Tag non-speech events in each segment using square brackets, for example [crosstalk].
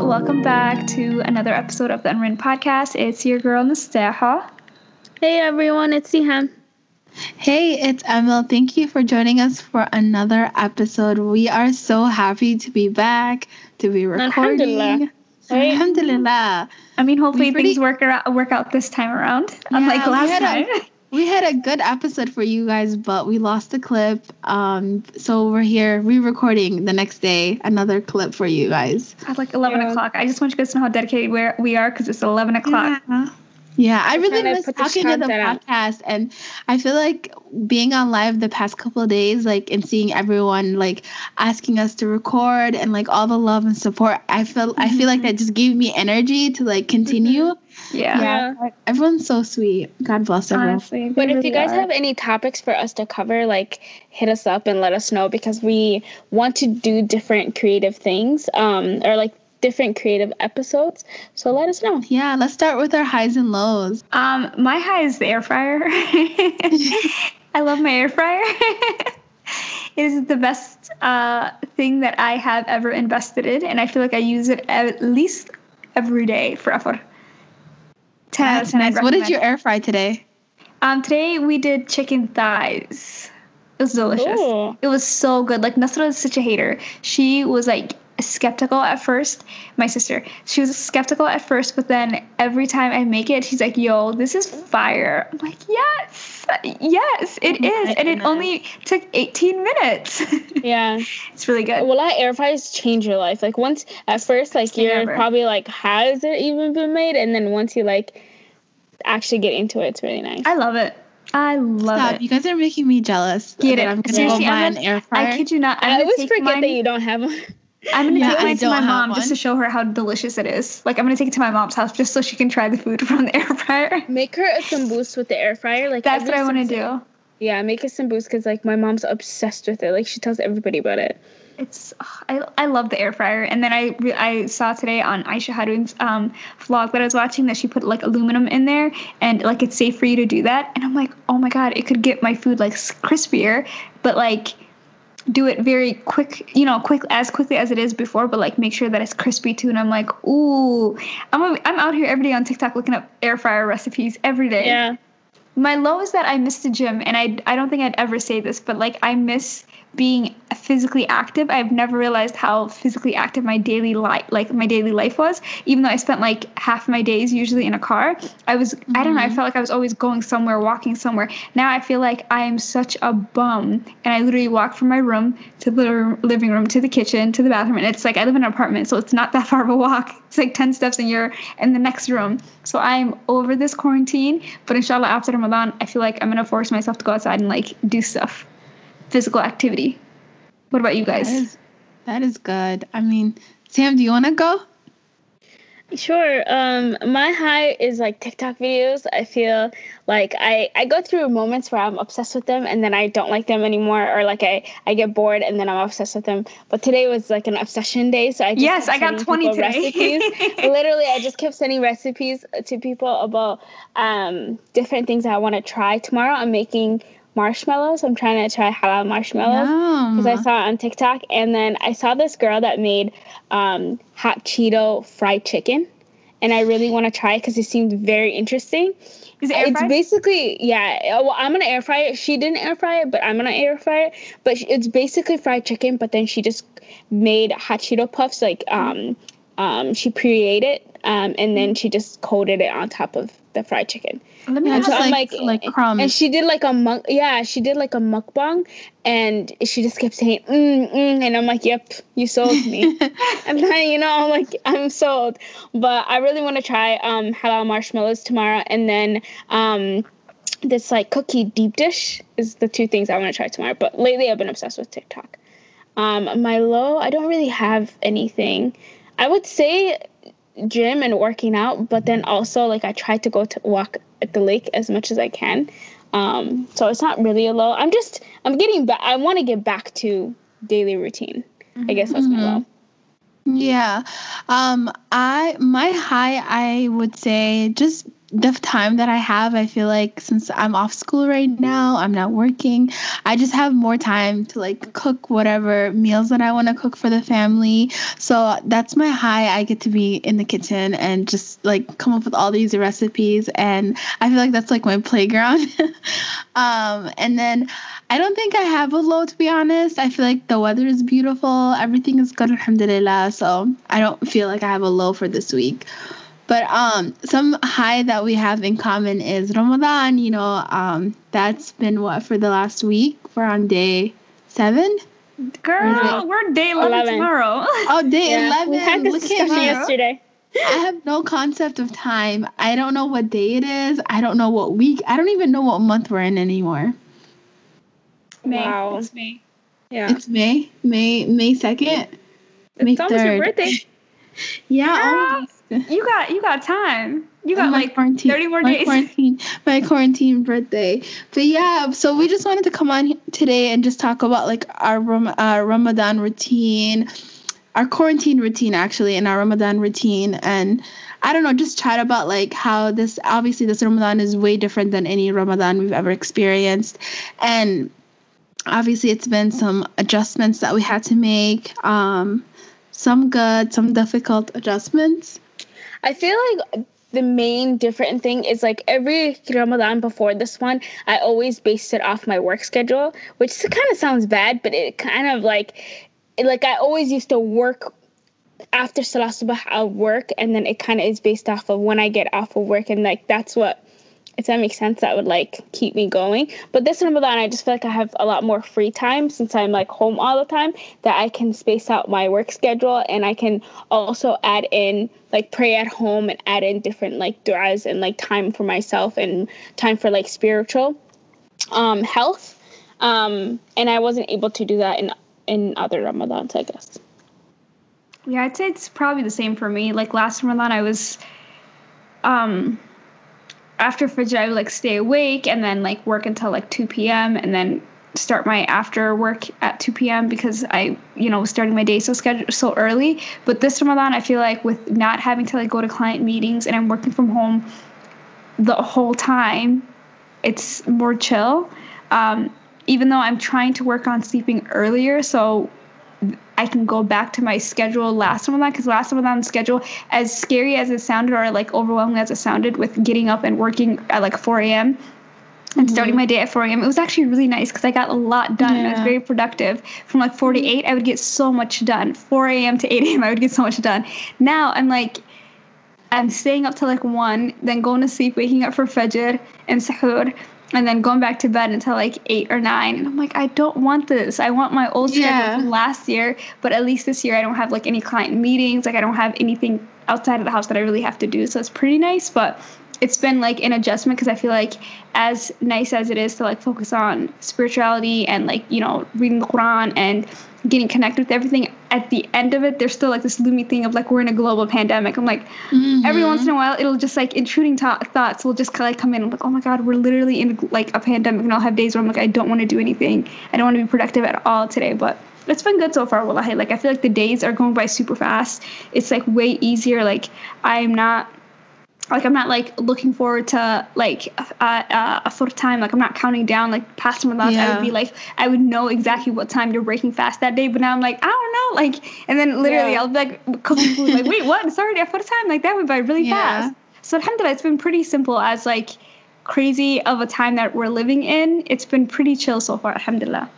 Welcome back to another episode of the Unwritten Podcast. It's your girl Nastaha. Hey everyone, it's Siham. Hey, it's Amal. Thank you for joining us for another episode. We are so happy to be back, to be recording. Alhamdulillah. Right? Alhamdulillah. I mean, hopefully pretty- things work around, work out this time around, unlike Yeah, we last time. a- We had a good episode for you guys, but we lost the clip. Um, so we're here re-recording the next day another clip for you guys. At like 11 Yeah. o'clock. I just want you guys to know how dedicated we're, we are because it's 11 o'clock. Yeah. Yeah, I really miss talking to the content out. podcast, and I feel like being on live the past couple of days, like and seeing everyone like asking us to record and like all the love and support. I feel I feel like that just gave me energy to like continue. Yeah. Yeah. Everyone's so sweet. God bless everyone. Honestly. But they if you guys are. have any topics for us to cover, like hit us up and let us know because we want to do different creative things, um, or like different creative episodes. So let us know. Yeah, let's start with our highs and lows. Um, my high is the air fryer. [laughs] I love my air fryer. [laughs] it is the best uh, thing that I have ever invested in, and I feel like I use it at least every day forever. 10 out of That's 10, nice. What did you air fry today? Um, today we did chicken thighs. It was delicious. Ooh. It was so good. Like Nasra is such a hater. She was like skeptical at first. My sister, she was skeptical at first, but then every time I make it, she's like, "Yo, this is fire." I'm like, "Yes, yes, it Oh is," my and it only took 18 minutes. [laughs] Yeah. it's really good. Well, that air fries change your life. Like once at first, like you're Never. probably like, has it even been made? And then once you like actually get into it, it's really nice. I love it. I love Stop! it. You guys are making me jealous. Get it. I'm gonna Seriously, go buy I'm an air fryer. I kid you not. I'm I always forget mine- that you don't have one. I'm gonna Yeah, take I mine to my don't mom just to show her how delicious it is. Like I'm gonna take it to my mom's house just so she can try the food [laughs] from the air fryer. Make her a samboos with the air fryer. Like That's what I want to do. Yeah, make a samboos because like my mom's obsessed with it. Like she tells everybody about it. It's I, I love the air fryer. And then I I saw today on Aysha Harun's um vlog that I was watching that she put like aluminum in there and like it's safe for you to do that. And I'm like, oh my god, it could get my food like crispier, but like do it very quick, you know, quick as quickly as it is before, but like make sure that it's crispy too. And I'm like, ooh, I'm a, I'm out here every day on TikTok looking up air fryer recipes every day. Yeah. My low is that I miss the gym, and I I don't think I'd ever say this, but like I miss being physically active. I've never realized how physically active my daily life like my daily life was. Even though I spent like half my days usually in a car, I was I don't know. I mm-hmm. felt like I was always going somewhere, walking somewhere. Now I feel like I am such a bum, and I literally walk from my room to the living room to the kitchen to the bathroom, and it's like I live in an apartment, so it's not that [laughs] far of a walk. It's like ten steps, and you're in the next room. So I'm over this quarantine, but inshallah after Ramadan, I feel like I'm gonna force myself to go outside and like do stuff, physical activity. What about you guys? is, that is good. I mean, Sam, do you want to go? Sure. Um, my high is like TikTok videos. I feel like I, I go through moments where I'm obsessed with them and then I don't like them anymore, or like I, I get bored and then I'm obsessed with them. But today was like an obsession day, so I just Yes, I got 20 today. recipes. [laughs] Literally, I just kept sending recipes to people about um, different things I want to try. Tomorrow, I'm making marshmallows. I'm trying to try halal marshmallows because I saw it on TikTok, and then I saw this girl that made um, hot Cheeto fried chicken, and I really want to try it because it seemed very interesting. Is it air it's fried? basically yeah. uh, Well, I'm gonna air fry it. She didn't air fry it, but I'm gonna air fry it. But it's basically fried chicken, but then she just made hot Cheeto puffs. Like um, um, she pre-ate it, um, and then she just coated it on top of the fried chicken. Let me Yeah, ask just I'm like, like crumbs. And she did like a muk, yeah, she did like a mukbang, and she just kept saying, mm, mm, and I'm like, yep, you sold me. [laughs] and then, you know, I'm like, I'm sold. But I really want to try um, halal marshmallows tomorrow, and then um, this like cookie deep dish is the two things I want to try tomorrow. But lately, I've been obsessed with TikTok. Um, my low, I don't really have anything. I would say gym and working out, but then also like I try to go to walk at the lake as much as I can. Um, so it's not really a low. I'm just I'm getting back. I want to get back to daily routine. I guess that's my low. Yeah. Um I my high I would say just the time that I have, I feel like since I'm off school right now, I'm not working, I just have more time to like cook whatever meals that I want to cook for the family. So that's my high. I get to be in the kitchen and just like come up with all these recipes. And I feel like that's like my playground. [laughs] um, and then I don't think I have a low, to be honest. I feel like the weather is beautiful, everything is good, alhamdulillah. So I don't feel like I have a low for this week. But um, some high that we have in common is Ramadan. You know, um, that's been what for the last week. We're on day seven. Girl, we're day 11, 11. tomorrow. [laughs] Oh, day yeah, 11. We had this Look discussion yesterday. I have no concept of time. I don't know what day it is. I don't know what week. I don't even know what month we're in anymore. May. Wow. It's May. Yeah. It's May. May May 2nd. May it's 3rd. almost your birthday. [laughs] yeah, you got you got time. You got like quarantine, 30 more days. My [laughs] quarantine, my quarantine birthday. But yeah, so we just wanted to come on today and just talk about like our uh, Ramadan routine, our quarantine routine actually, and our Ramadan routine, and I don't know, just chat about like how this obviously this Ramadan is way different than any Ramadan we've ever experienced, and obviously it's been some adjustments that we had to make. Um, some good, some difficult adjustments. I feel like the main different thing is like every Ramadan before this one, I always based it off my work schedule, which kind of sounds bad, but it kind of like, like I always used to work after Salah Subh, I'll work, and then it kind of is based off of when I get off of work, and like that's what if that makes sense, that would like keep me going. But this Ramadan, I just feel like I have a lot more free time since I'm like home all the time that I can space out my work schedule and I can also add in like pray at home and add in different like du'as and like time for myself and time for like spiritual um, health. Um, and I wasn't able to do that in in other Ramadans, I guess. Yeah, I'd say it's probably the same for me. Like last Ramadan, I was um after Fajr, I would like stay awake and then like work until like 2 p.m. and then start my after work at 2 p.m. because I, you know, was starting my day so schedule so early. But this Ramadan, I feel like with not having to like go to client meetings and I'm working from home the whole time, it's more chill. Um, even though I'm trying to work on sleeping earlier, so I can go back to my schedule last Ramadan because last Ramadan's schedule, as scary as it sounded or like overwhelming as it sounded with getting up and working at like 4 a.m. and mm-hmm. starting my day at 4 a.m. It was actually really nice because I got a lot done. Yeah. I was very productive. From like 4 to 8, I would get so much done. 4 a.m. to 8 a.m., I would get so much done. Now I'm like, I'm staying up till like 1, then going to sleep, waking up for Fajr and Sahur and then going back to bed until like eight or nine. And I'm like, I don't want this. I want my old schedule yeah. from last year, but at least this year I don't have like any client meetings. Like I don't have anything outside of the house that I really have to do. So it's pretty nice, but it's been like an adjustment because I feel like as nice as it is to like focus on spirituality and like, you know, reading the Quran and getting connected with everything at the end of it there's still like this looming thing of like we're in a global pandemic. I'm like mm-hmm. every once in a while it'll just like intruding thoughts will just like come in. I'm like oh my god we're literally in like a pandemic and i'll have days where i'm like i don't want to do anything. I don't want to be productive at all today. But it's been good so far wallahi. Like i feel like the days are going by super fast. It's like way easier. Like i'm not like I'm not like looking forward to like a, a, a full time. Like I'm not counting down like past Ramadan. Yeah. I would be like I would know exactly what time you're breaking fast that day. But now I'm like I don't know. Like and then literally yeah. I'll be like cooking food. Like wait what? Sorry, at full time. Like that went by really yeah. fast. So alhamdulillah, it's been pretty simple as like crazy of a time that we're living in. It's been pretty chill so far. Alhamdulillah.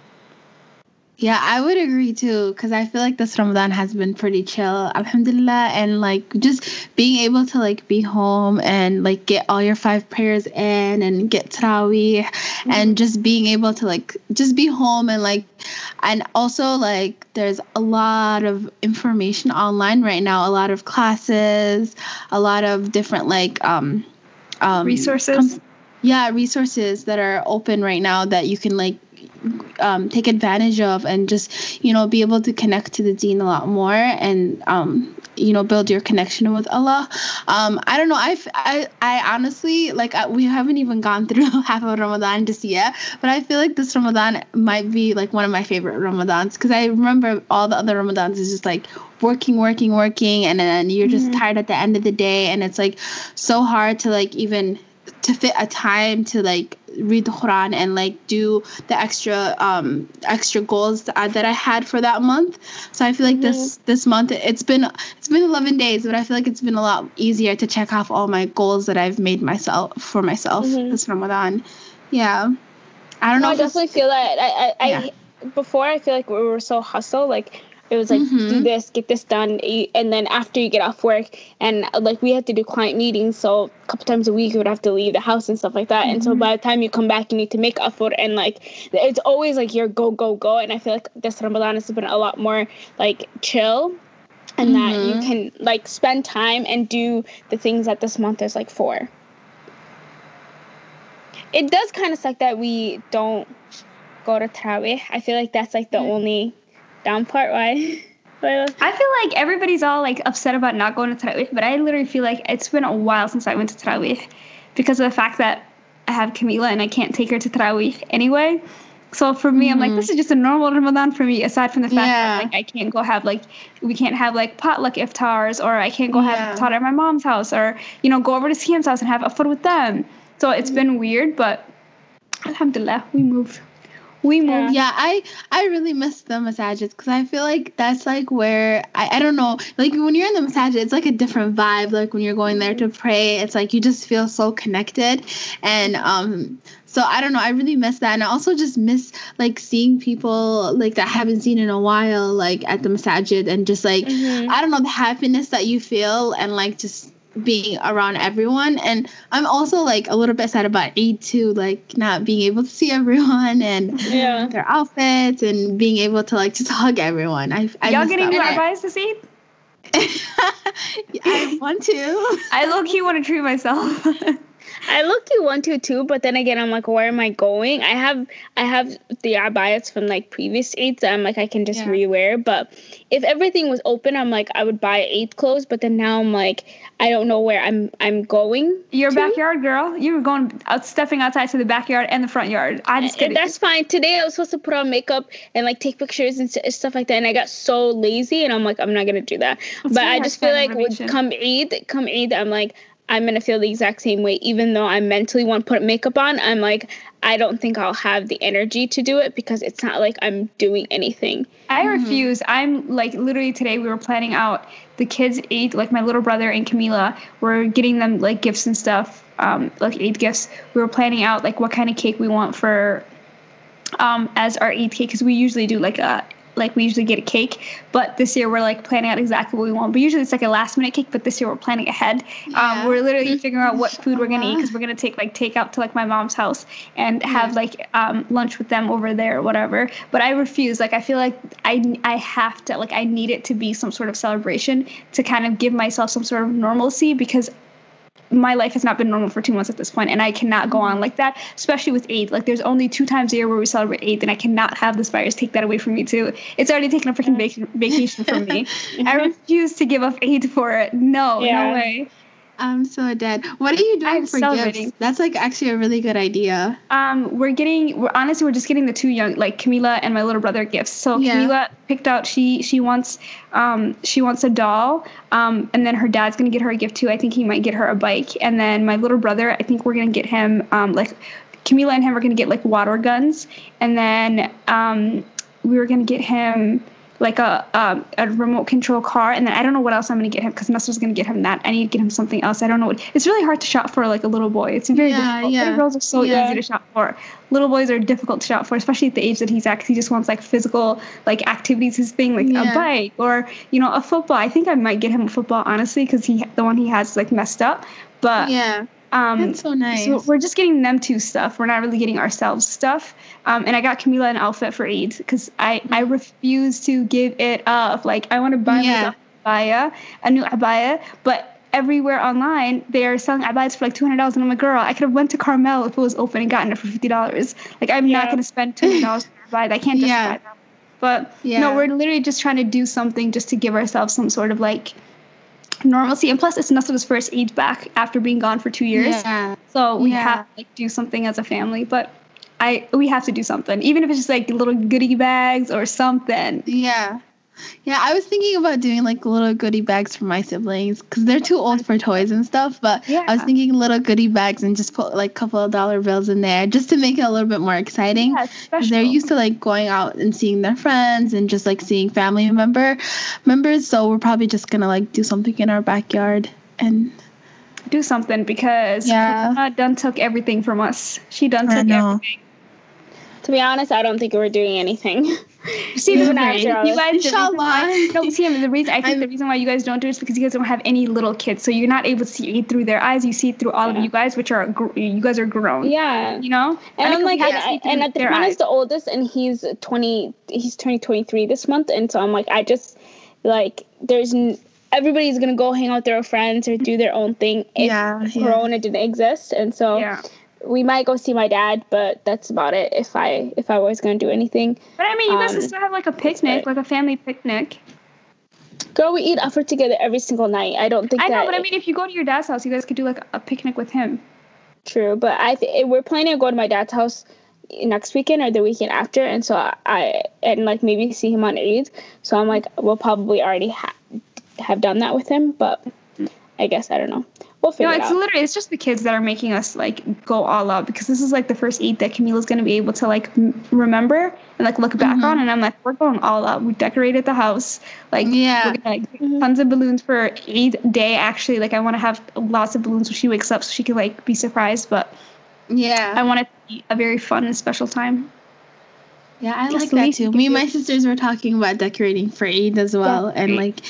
Yeah, I would agree too, because I feel like this Ramadan has been pretty chill, alhamdulillah, and like just being able to like be home and like get all your five prayers in and get tarawih mm-hmm. and just being able to like just be home and like, and also like there's a lot of information online right now, a lot of classes, a lot of different like, um, um resources. yeah, resources that are open right now that you can like um, take advantage of and just you know be able to connect to the deen a lot more and um, you know build your connection with Allah. Um, I don't know. I, I, I honestly like I, we haven't even gone [laughs] through half of Ramadan just yet, but I feel like this Ramadan might be like one of my favorite Ramadans because I remember all the other Ramadans is just like working, working, working, and then you're just mm-hmm. tired at the end of the day, and it's like so hard to like even to fit a time to like read the Quran and like do the extra um extra goals that, that I had for that month. So I feel like mm-hmm. this this month it's been it's been 11 days, but I feel like it's been a lot easier to check off all my goals that I've made myself for myself mm-hmm. this Ramadan. Yeah. I don't no, know. I definitely feel that. I I, yeah. I before I feel like we were so hustle like it was like mm-hmm. do this, get this done, and then after you get off work, and like we had to do client meetings, so a couple times a week you would have to leave the house and stuff like that. Mm-hmm. And so mm-hmm. by the time you come back, you need to make effort, and like it's always like you're go go go. And I feel like this Ramadan has been a lot more like chill, and mm-hmm. that you mm-hmm. can like spend time and do the things that this month is like for. It does kind of suck that we don't go to Tarawih. I feel like that's like the mm-hmm. only down part why [laughs] I feel like everybody's all like upset about not going to Tarawih, but I literally feel like it's been a while since I went to Tarawih because of the fact that I have Camila and I can't take her to Tarawih anyway. So for me, mm-hmm. I'm like, mm-hmm. this is just a normal Ramadan for me, aside from the fact yeah. that like I can't go have like we can't have like potluck iftars or I can't go yeah. have iftar at my mom's house or you know go over to Siham's house and have a food with them. So it's mm-hmm. been weird, but Alhamdulillah, we moved we moved. Yeah, I I really miss the masajid because I feel like that's like where I, I don't know like when you're in the masajid it's like a different vibe like when you're going there to pray it's like you just feel so connected and um so I don't know I really miss that and I also just miss like seeing people like that I haven't seen in a while like at the masajid and just like mm-hmm. I don't know the happiness that you feel and like just being around everyone. And i'm also like a little bit sad about eid too like not being able to see everyone [laughs] and yeah. their outfits and being able to like just hug everyone. I, I y'all getting new advice to see i want to. [laughs] I low-key want to treat myself [laughs] I look you want to too, but then again, I'm like, where am I going? I have I have the abayas from like previous Eids that I'm like I can just yeah. rewear. But if everything was open, I'm like I would buy Eid clothes. But then now I'm like I don't know where I'm I'm going. Your to. backyard, girl. You were going out stepping outside to the backyard and the front yard. I just get That's fine. Today I was supposed to put on makeup and like take pictures and stuff like that, and I got so lazy, and I'm like I'm not gonna do that. That's but I just feel like with come Eid, come Eid, I'm like I'm gonna feel the exact same way. Even though I mentally want to put makeup on, I'm like, I don't think I'll have the energy to do it because it's not like I'm doing anything. I mm-hmm. refuse. I'm like literally today we were planning out the kids ate like my little brother and Camila were getting them like gifts and stuff, um, like Eid gifts. We were planning out like what kind of cake we want for um as our Eid cake because we usually do like a like we usually get a cake, but this year we're like planning out exactly what we want. But usually it's like a last minute cake, but this year we're planning ahead. Um, yeah. Um, we're literally [laughs] figuring out what food we're gonna eat because we're gonna take like take out to like my mom's house and have like um, lunch with them over there or whatever. But I refuse. Like I feel like I I have to like I need it to be some sort of celebration to kind of give myself some sort of normalcy because my life has not been normal for two months at this point, and I cannot go on like that, especially with Eid. Like, there's only two times a year where we celebrate Eid, and I cannot have this virus take that away from me, too. It's already taken a freaking vac- vacation from me. [laughs] I refuse to give up Eid for it. No, yeah. no way. I'm so dead. What are you doing I'm for gifts? That's like actually a really good idea. Um, we're getting. We're honestly we're just getting the two young, like Camila and my little brother, gifts. So yeah. Camila picked out. She she wants um she wants a doll. Um, and then her dad's gonna get her a gift too. I think he might get her a bike. And then my little brother, I think we're gonna get him um like Camila and him are gonna get like water guns. And then um we were gonna get him like a um, a remote control car, and then I don't know what else I'm gonna get him because Nestor's gonna get him that. I need to get him something else. I don't know what. It's really hard to shop for like a little boy. It's very yeah, difficult. Yeah. Little girls are so yeah. easy to shop for. Little boys are difficult to shop for, especially at the age that he's at. Cause he just wants like physical like activities. His thing like yeah. a bike or you know a football. I think I might get him a football honestly because he the one he has is like messed up. But yeah um, That's so nice. So we're just getting them two stuff. We're not really getting ourselves stuff. Um, and I got Camila an outfit for Eid because I, I refuse to give it up. Like I want to buy yeah. abaya, a new abaya, but everywhere online they are selling abayas for like two hundred dollars. And I'm like, girl, I could have went to Karmel if it was open and gotten it for fifty dollars. Like I'm yeah. not gonna spend two hundred dollars provide. [laughs] I can't justify Yeah. that. But Yeah. no, we're literally just trying to do something just to give ourselves some sort of like normalcy. And plus, it's Nessa's first Eid back after being gone for two years. Yeah. So we Yeah. have to like do something as a family. But I we have to do something, even if it's just like little goodie bags or something. Yeah. Yeah, I was thinking about doing like little goodie bags for my siblings because they're too old for toys and stuff. But I was thinking little goodie bags and just put like a couple of dollar bills in there just to make it a little bit more exciting. Yeah, it's 'Cause special. They're used to like going out and seeing their friends and just like seeing family member members. So we're probably just gonna like do something in our backyard and do something because Yeah. Corona done took everything from us. She done took everything. To be honest, I don't think we're doing anything. See, the after reason- all you guys, Inshallah. why, no, see, I mean, the reason I think I'm- the reason why you guys don't do it is because you guys don't have any little kids, so you're not able to see through their eyes. You see through all Yeah. of you guys, which are gr- you guys are grown. yeah. You know, And I'm like, and, have to see I, and at the one eyes. is the oldest, and he's 20. He's turning 23 this month, and so I'm like, I just like there's n- everybody's gonna go hang out with their friends or do their own thing if Yeah, yeah. Corona didn't exist, and so Yeah, we might go see my dad, but that's about it. If I if I was gonna do anything, but I mean, you guys Um, can still have like a picnic, like a family picnic. girl, we eat iftar together every single night. I don't think I know, but I mean, if you go to your dad's house, you guys could do like a picnic with him. True, but I th- we're planning to go to my dad's house next weekend or the weekend after, and so I and like maybe see him on Eid. So I'm like, we'll probably already ha- have done that with him, but I guess I don't know. We'll figure No, it it's out. literally it's just the kids that are making us like go all out because this is like the first Eid that Camila's gonna be able to like m- remember and like look back Mhm. on, and I'm like, we're going all out. We decorated the house, like Yeah. we're gonna like get Mhm. tons of balloons for Eid day. Actually, like I want to have lots of balloons when she wakes up so she can like be surprised. But yeah, I want it to be a very fun and special time. Yeah, I Just like that too. Me and my sisters were talking about decorating for Eid as well, and like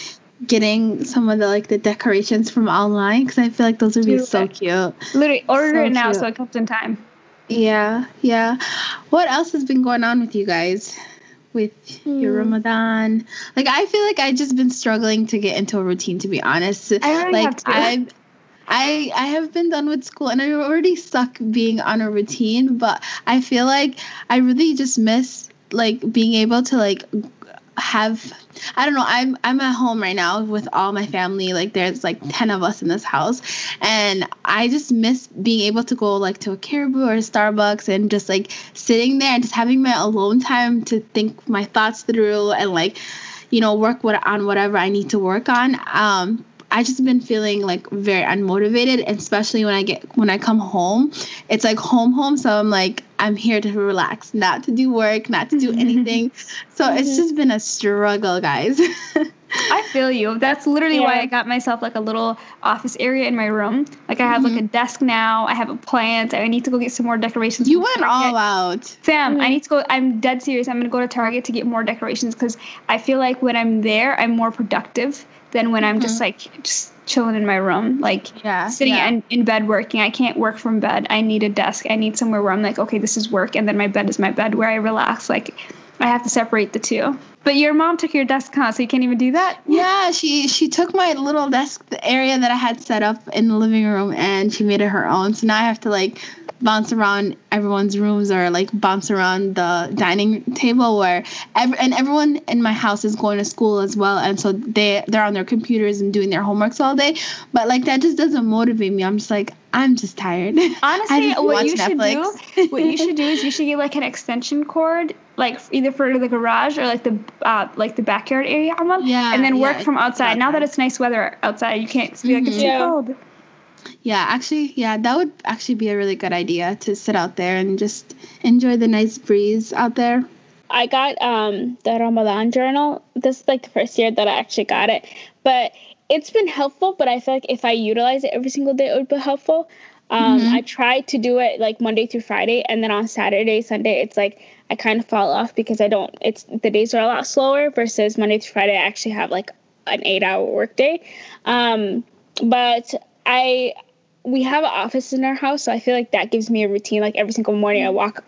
getting some of the like the decorations from online because I feel like those would be Do so cute. Literally, order So it now cute. so it comes in time. Yeah, yeah. What else has been going on with you guys? With your Hmm. Ramadan, like I feel like I just been struggling to get into a routine. To be honest, I already like have to. I, I, I have been done with school and I already suck being on a routine. But I feel like I really just miss like being able to like have I don't know I'm I'm at home right now with all my family. Like there's like 10 of us in this house. And I just miss being able to go like to a Caribou or a Starbucks and just like sitting there and just having my alone time to think my thoughts through and like you know work what on whatever I need to work on. Um I just been feeling like very unmotivated, especially when I get when I come home, it's like home home. So I'm like I'm here to relax, not to do work, not to do anything. so it's Mhm. just been a struggle, guys. [laughs] I feel you. That's literally why I got myself like a little office area in my room. Like I have like a desk now. I have a plant. I need to go get some more decorations. you went Target. all out. Sam, I Mhm. need to go. I'm dead serious. I'm gonna go to Target to get more decorations because I feel like when I'm there, I'm more productive than when I'm just mm-hmm. like just chilling in my room, like Yeah, sitting yeah. in, in bed working. I can't work from bed. I need a desk. I need somewhere where I'm like, okay, this is work, and then my bed is my bed where I relax. Like I have to separate the two. But your mom took your desk, huh? So you can't even do that. [laughs] Yeah, she she took my little desk the area that I had set up in the living room and she made it her own. So now I have to like bounce around everyone's rooms or like bounce around the dining table where every, and everyone in my house is going to school as well and so they they're on their computers and doing their homeworks all day. But like that just doesn't motivate me. I'm just like I'm just tired. [laughs] Honestly, just what watch you should do, what you should do is you should get like an extension cord, like either for the garage or like the uh, like the backyard area, Amal, Yeah, and then work yeah, from outside. Now that it's nice weather outside, you can't be like it's Mhm. too Yeah. cold. Yeah, actually, yeah, that would actually be a really good idea to sit out there and just enjoy the nice breeze out there. I got um the Ramadan journal. This is like the first year that I actually got it, but it's been helpful. But I feel like if I utilize it every single day, it would be helpful. Um, Mhm. I try to do it like Monday through Friday, and then on Saturday, Sunday, it's like I kind of fall off because I don't. It's the days are a lot slower versus Monday through Friday. I actually have like an eight-hour workday. Um, but I we have an office in our house, so I feel like that gives me a routine. Like every single morning, I walk,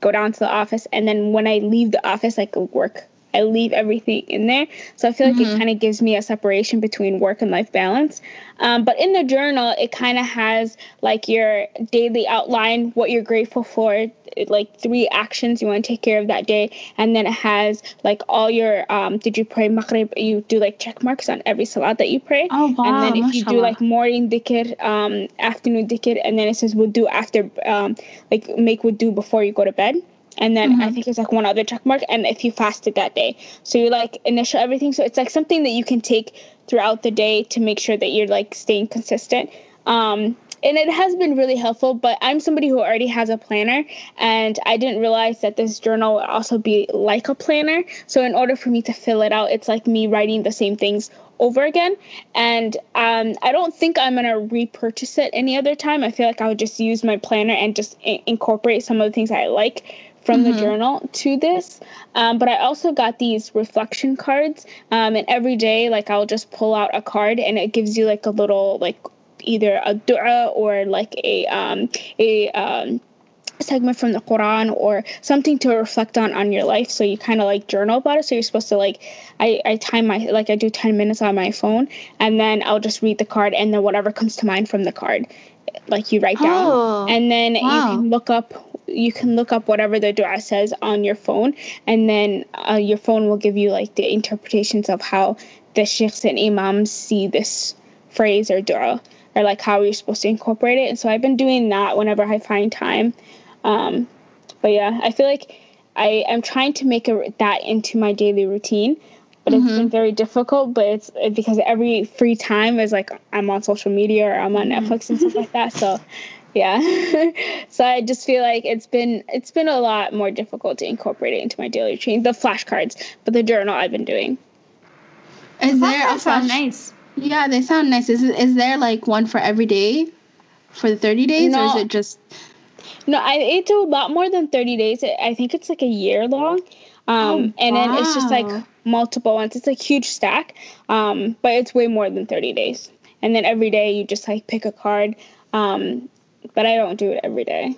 go down to the office, and then when I leave the office, like work I leave everything in there. So I feel like Mhm. it kind of gives me a separation between work and life balance. Um, but in the journal, it kind of has like your daily outline, what you're grateful for, like three actions you want to take care of that day, and then it has like all your um, did you pray maghrib? You do like check marks on every salat that you pray. Oh wow. and then if you do mashallah. like morning dhikr, um, afternoon dhikr, and then it says wudu after, um, like make wudu before you go to bed. And then I Mhm. think it's like one other check mark, and if you fasted that day, so you like initial everything. So it's like something that you can take throughout the day to make sure that you're like staying consistent. Um, and it has been really helpful. But I'm somebody who already has a planner, and I didn't realize that this journal would also be like a planner. So in order for me to fill it out, it's like me writing the same things over again. And um, I don't think I'm gonna repurchase it any other time. I feel like I would just use my planner and just I- incorporate some of the things I like from the Mhm. journal to this. Um, but I also got these reflection cards, um, and every day, like I'll just pull out a card, and it gives you like a little like either a du'a or like a um, a um, segment from the Quran or something to reflect on on your life. So you kind of like journal about it. So you're supposed to like, I, I time my, like I do 10 minutes on my phone and then I'll just read the card and then whatever comes to mind from the card, like you write down. Oh, And then you can look up, you can look up whatever the dua says on your phone and then uh, your phone will give you like the interpretations of how the sheikhs and imams see this phrase or dua or like how you're supposed to incorporate it. And so I've been doing that whenever I find time. Um, but yeah, I feel like I am trying to make a, that into my daily routine, but it's been very difficult. But it's because every free time is like I'm on social media or I'm on Netflix and stuff like that. So [laughs] yeah, [laughs] so I just feel like it's been it's been a lot more difficult to incorporate it into my daily routine. The flashcards, but the journal I've been doing. is there a flash? nice. Yeah, they sound nice. Is is there like one for every day, for the thirty days, or is it just? No, I it do a lot more than 30 days. I think it's like a year long. Um, Oh, and then it's just like multiple ones. It's like huge stack. Um, but it's way more than 30 days. And then every day you just like pick a card. Um, but I don't do it every day.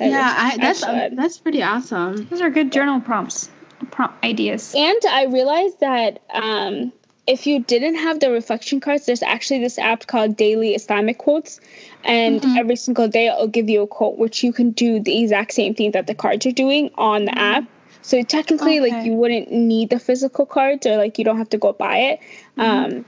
I Yeah, I, that's should. that's pretty awesome. Those are good journal prompts, prompt ideas. And I realized that um, if you didn't have the reflection cards, there's actually this app called Daily Islamic Quotes. And Mhm. every single day it'll give you a quote, which you can do the exact same thing that the cards are doing on the app. So technically, like you wouldn't need the physical cards, or like you don't have to go buy it. Um,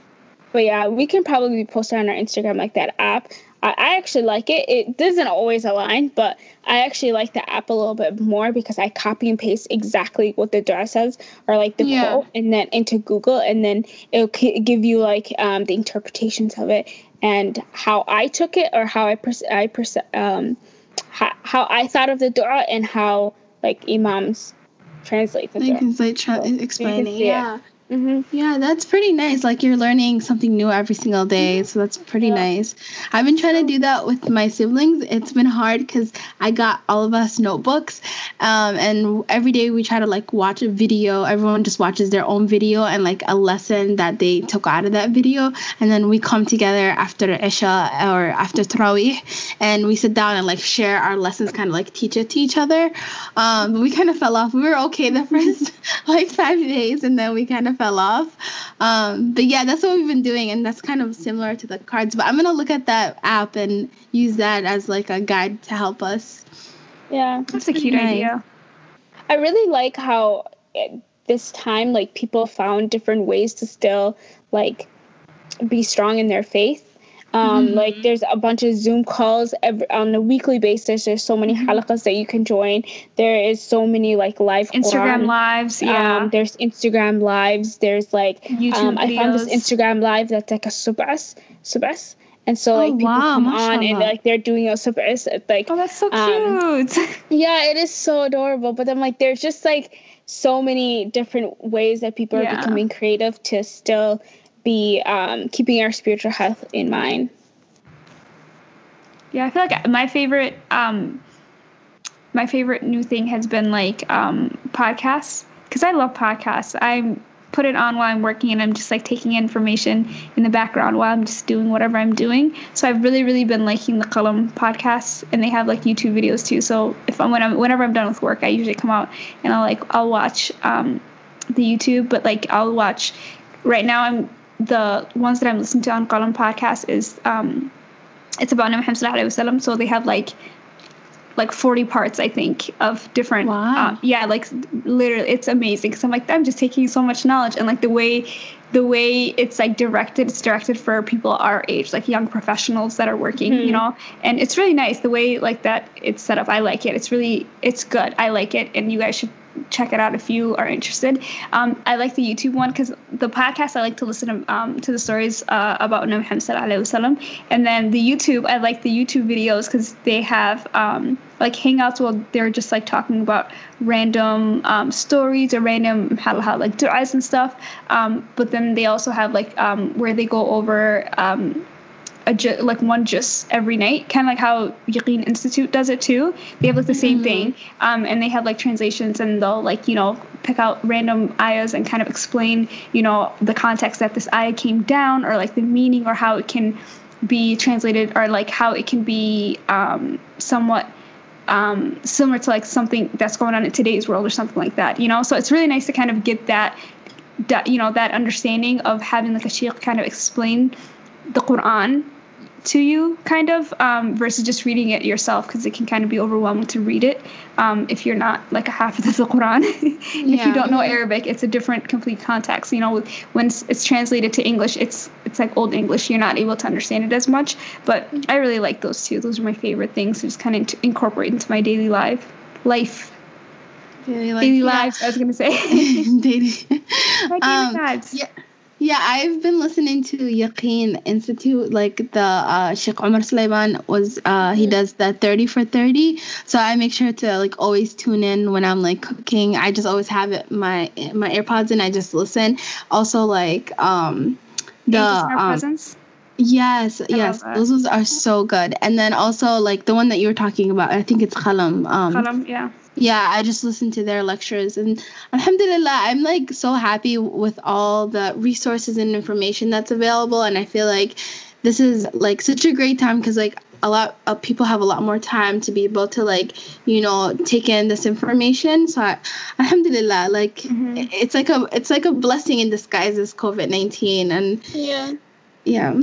but yeah, we can probably post it on our Instagram, like that app. I, I actually like it. It doesn't always align, but I actually like the app a little bit more because I copy and paste exactly what the dua says or like the Yeah. quote, and then into Google, and then it'll ki- give you like um, the interpretations of it and how I took it or how I pers- I pers- um how, how I thought of the dua and how like imams translate the You dua. can like tra- So, you can explaining. see it. Yeah. Hmm Yeah, that's pretty nice. Like you're learning something new every single day, so that's pretty Yeah. nice. I've been trying to do that with my siblings. It's been hard because I got all of us notebooks, um, and every day we try to like watch a video. Everyone just watches their own video and like a lesson that they took out of that video, and then we come together after Isha or after Tarawih, and we sit down and like share our lessons, kind of like teach it to each other. Um, we kind of fell off. We were okay the [laughs] first like five days, and then we kind of fell off. Um, but yeah, that's what we've been doing, and that's kind of similar to the cards. But I'm gonna look at that app and use that as like a guide to help us. Yeah. That's a cute nice. idea. I really like how at this time, like people found different ways to still like be strong in their faith. Um, Mhm. Like there's a bunch of Zoom calls every, on a weekly basis. There's so many halakas that you can join. There is so many like live Instagram Quran. lives, yeah. Um, there's Instagram lives. There's like YouTube um, I found this. Instagram live that's like a subas, subas, and so Oh, like people wow, come on and like they're doing a subas like oh, that's so um, cute. [laughs] yeah, it is so adorable. But then, like, there's just like so many different ways that people are becoming creative to still be um, keeping our spiritual health in mind. Yeah, I feel like my favorite um my favorite new thing has been like um podcasts because I love podcasts. I put it on while I'm working and I'm just like taking information in the background while I'm just doing whatever I'm doing. So I've really really been liking the Qalam podcasts and they have like YouTube videos too. So if I'm when I'm whenever I'm done with work, I usually come out and I'll like I'll watch um the YouTube, but like I'll watch. Right now, I'm the ones that I'm listening to on Qalam podcast is um, it's about Nabi Muhammad sallallahu alaihi wasallam. So they have like like 40 parts i think of different Wow. uh, yeah like literally it's amazing. Because i'm like i'm just taking so much knowledge. And like the way the way it's like directed it's directed for people our age like young professionals that are working you know? And it's really nice. The way like that it's set up i like it. It's really it's good. I like it. And you guys should check it out if you are interested. Um, I like the YouTube one because the podcast I like to listen to, um, to the stories uh, about Nabi Muhammad and then the YouTube I like the YouTube videos because they have um, like hangouts where they're just like talking about random um, stories or random how like du'as and stuff. Um, but then they also have like um, where they go over. A ju- like one just every night, kind of like how Yaqeen Institute does it too. They have like the same thing, um, and they have like translations, and they'll like you know pick out random ayahs and kind of explain you know the context that this ayah came down, or like the meaning, or how it can be translated, or like how it can be um, somewhat um, similar to like something that's going on in today's world or something like that. You know, so it's really nice to kind of get that that you know that understanding of having like a sheikh kind of explain the Quran to you, kind of, um, versus just reading it yourself, because it can kind of be overwhelming to read it um, if you're not like a half of the Quran. [laughs] if Yeah. you don't know Arabic, it's a different, complete context. You know, when it's, translated to English, it's it's like old English. You're not able to understand it as much. But I really like those two. Those are my favorite things to just kind of incorporate into my daily life. Life, Daily, life, daily yeah. lives. I was gonna say. [laughs] daily. [laughs] my daily Um, lives. yeah. Yeah, I've been listening to Yaqeen Institute. Like the uh, Sheikh Omar Suleiman was, uh, he does the 30 for 30. So I make sure to like always tune in when I'm like cooking. I just always have it my my AirPods and I just listen. Also like um the Angels in our um, yes yes those ones are so good. And then also like the one that you were talking about. I think it's Qalam. Um, Qalam, yeah. Yeah, I just listened to their lectures and alhamdulillah, I'm like so happy with all the resources and information that's available and I feel like this is like such a great time cuz like a lot of people have a lot more time to be able to like, you know, take in this information. So I, alhamdulillah, like Mhm. it's like a it's like a blessing in disguise this COVID-19 and Yeah. yeah.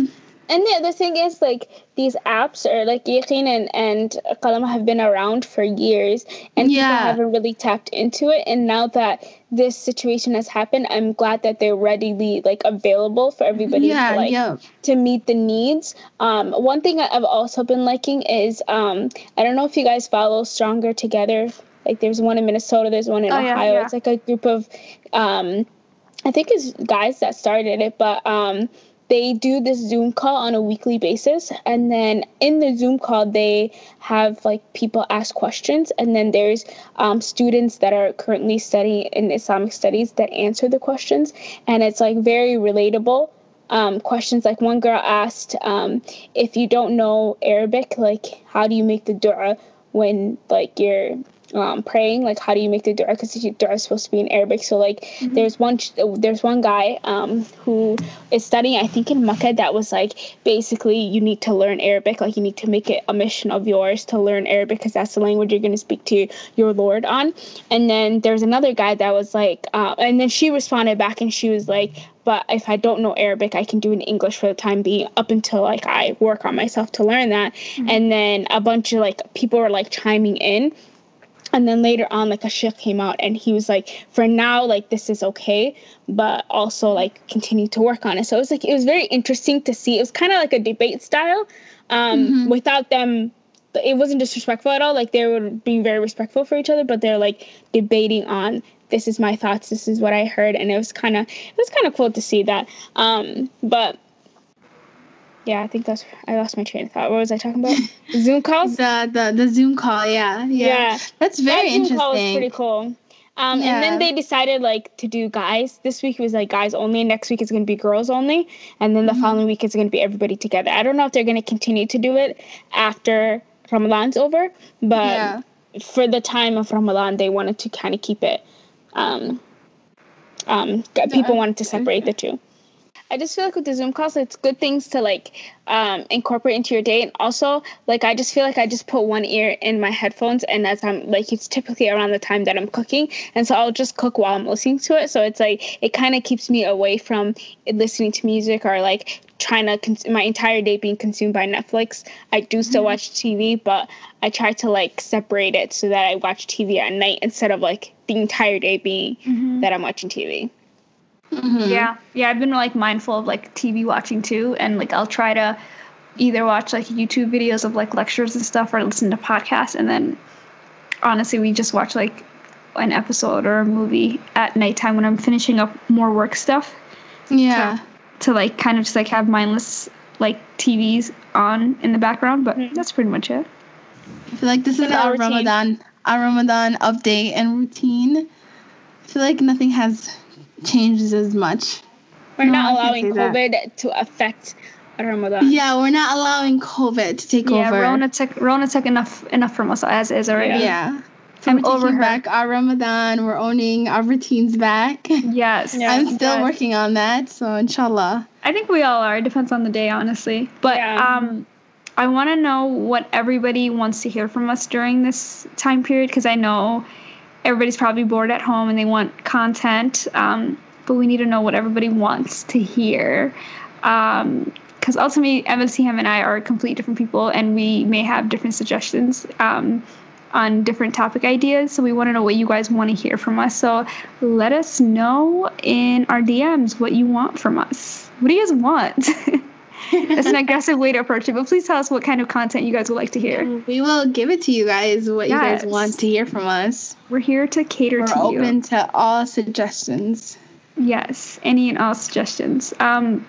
And the other thing is like these apps are like Yaqeen and, and Qalam have been around for years and people haven't really tapped into it. And now that this situation has happened, I'm glad that they're readily like available for everybody Yeah, to like yeah. to meet the needs. Um, one thing I've also been liking is um, I don't know if you guys follow Stronger Together. Like there's one in Minnesota, there's one in Oh, yeah, Ohio. yeah. It's like a group of um, I think it's guys that started it, but um, they do this Zoom call on a weekly basis, and then in the Zoom call they have like people ask questions, and then there's um, students that are currently studying in Islamic studies that answer the questions, and it's like very relatable. Um, questions like one girl asked, um, if you don't know Arabic, like how do you make the dua when like you're um, praying like how do you make the dua because the dua is supposed to be in arabic. So like there's one there's one guy um, who is studying i think in makkah that was like basically you need to learn arabic. Like you need to make it a mission of yours to learn arabic because that's the language you're going to speak to your lord on. And then there's another guy that was like uh, and then she responded back and she was like but if I don't know Arabic, I can do it in English for the time being up until like I work on myself to learn that. And then a bunch of like people were like chiming in. And then later on, like a sheikh came out and he was like, for now, like this is okay, but also like continue to work on it. So it was like, it was very interesting to see. It was kind of like a debate style um, without them. It wasn't disrespectful at all. Like they were being very respectful for each other, but they're like debating on this is my thoughts, this is what I heard, and it was kind of it was kind of cool to see that. Um, but yeah, I think that's I lost my train of thought. What was I talking about? [laughs] Zoom calls. The the the Zoom call, yeah. Yeah. Yeah. That's very that Zoom interesting. call was pretty cool. Um, Yeah. And then they decided like to do guys. This week was like guys only. Next week it's going to be girls only, and then the Mm-hmm. following week it's going to be everybody together. I don't know if they're going to continue to do it after Ramadan's over, but Yeah. for the time of Ramadan, they wanted to kind of keep it. Um, um, people wanted to separate the two. I just feel like with the Zoom calls, it's good things to like um, incorporate into your day. And also, like, I just feel like I just put one ear in my headphones, and as I'm like, it's typically around the time that I'm cooking. And so I'll just cook while I'm listening to it. So it's like, it kind of keeps me away from listening to music or like trying to cons- my entire day being consumed by Netflix. I do still mm-hmm. watch TV, but I try to like separate it so that I watch TV at night instead of like the entire day being mm-hmm. that I'm watching TV. Mm-hmm. Yeah, yeah, I've been like mindful of like TV watching too, and like I'll try to either watch like YouTube videos of like lectures and stuff or listen to podcasts, and then honestly, we just watch like an episode or a movie at nighttime when I'm finishing up more work stuff. Yeah. To, to like kind of just like have mindless like TVs on in the background, but mm-hmm. that's pretty much it. I feel like this is our routine. Ramadan, our Ramadan update and routine. I feel like nothing has changed as much. We're no, not allowing COVID that. to affect Ramadan. Yeah, we're not allowing COVID to take yeah, over. Yeah, Rona took Rona took enough enough from us as is already. Yeah. yeah. So I'm over her. back our Ramadan. We're owning our routines back. [laughs] Yes. Yeah, I'm still working on that, so inshallah. I think we all are. It depends on the day, honestly. But yeah. um, I want to know what everybody wants to hear from us during this time period because I know everybody's probably bored at home and they want content. Um, but we need to know what everybody wants to hear. Because um, ultimately, MSTM and I are completely different people, and we may have different suggestions um, on different topic ideas. So we want to know what you guys want to hear from us. So let us know in our DMs what you want from us. What do you guys want? [laughs] It's an aggressive way to approach it, but please tell us what kind of content you guys would like to hear. We will give it to you guys what yes. you guys want to hear from us. We're here to cater We're to you. We're open to all suggestions. Yes, any and all suggestions. Um,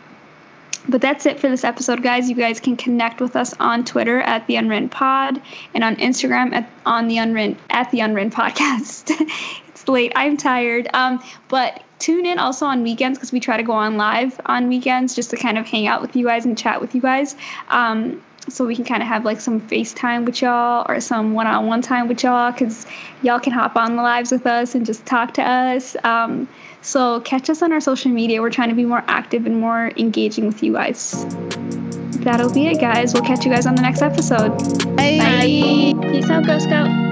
but that's it for this episode, guys. You guys can connect with us on Twitter at the Unwritten Pod and on Instagram at on the Unwritten at the Unwritten Podcast. [laughs] late. I'm tired. Um, but tune in also on weekends because we try to go on live on weekends just to kind of hang out with you guys and chat with you guys. Um, so we can kind of have like some FaceTime with y'all or some one-on-one time with y'all because y'all can hop on the lives with us and just talk to us. Um, so catch us on our social media. We're trying to be more active and more engaging with you guys. That'll be it, guys. We'll catch you guys on the next episode. Bye. Bye. Peace out, Girl Scout.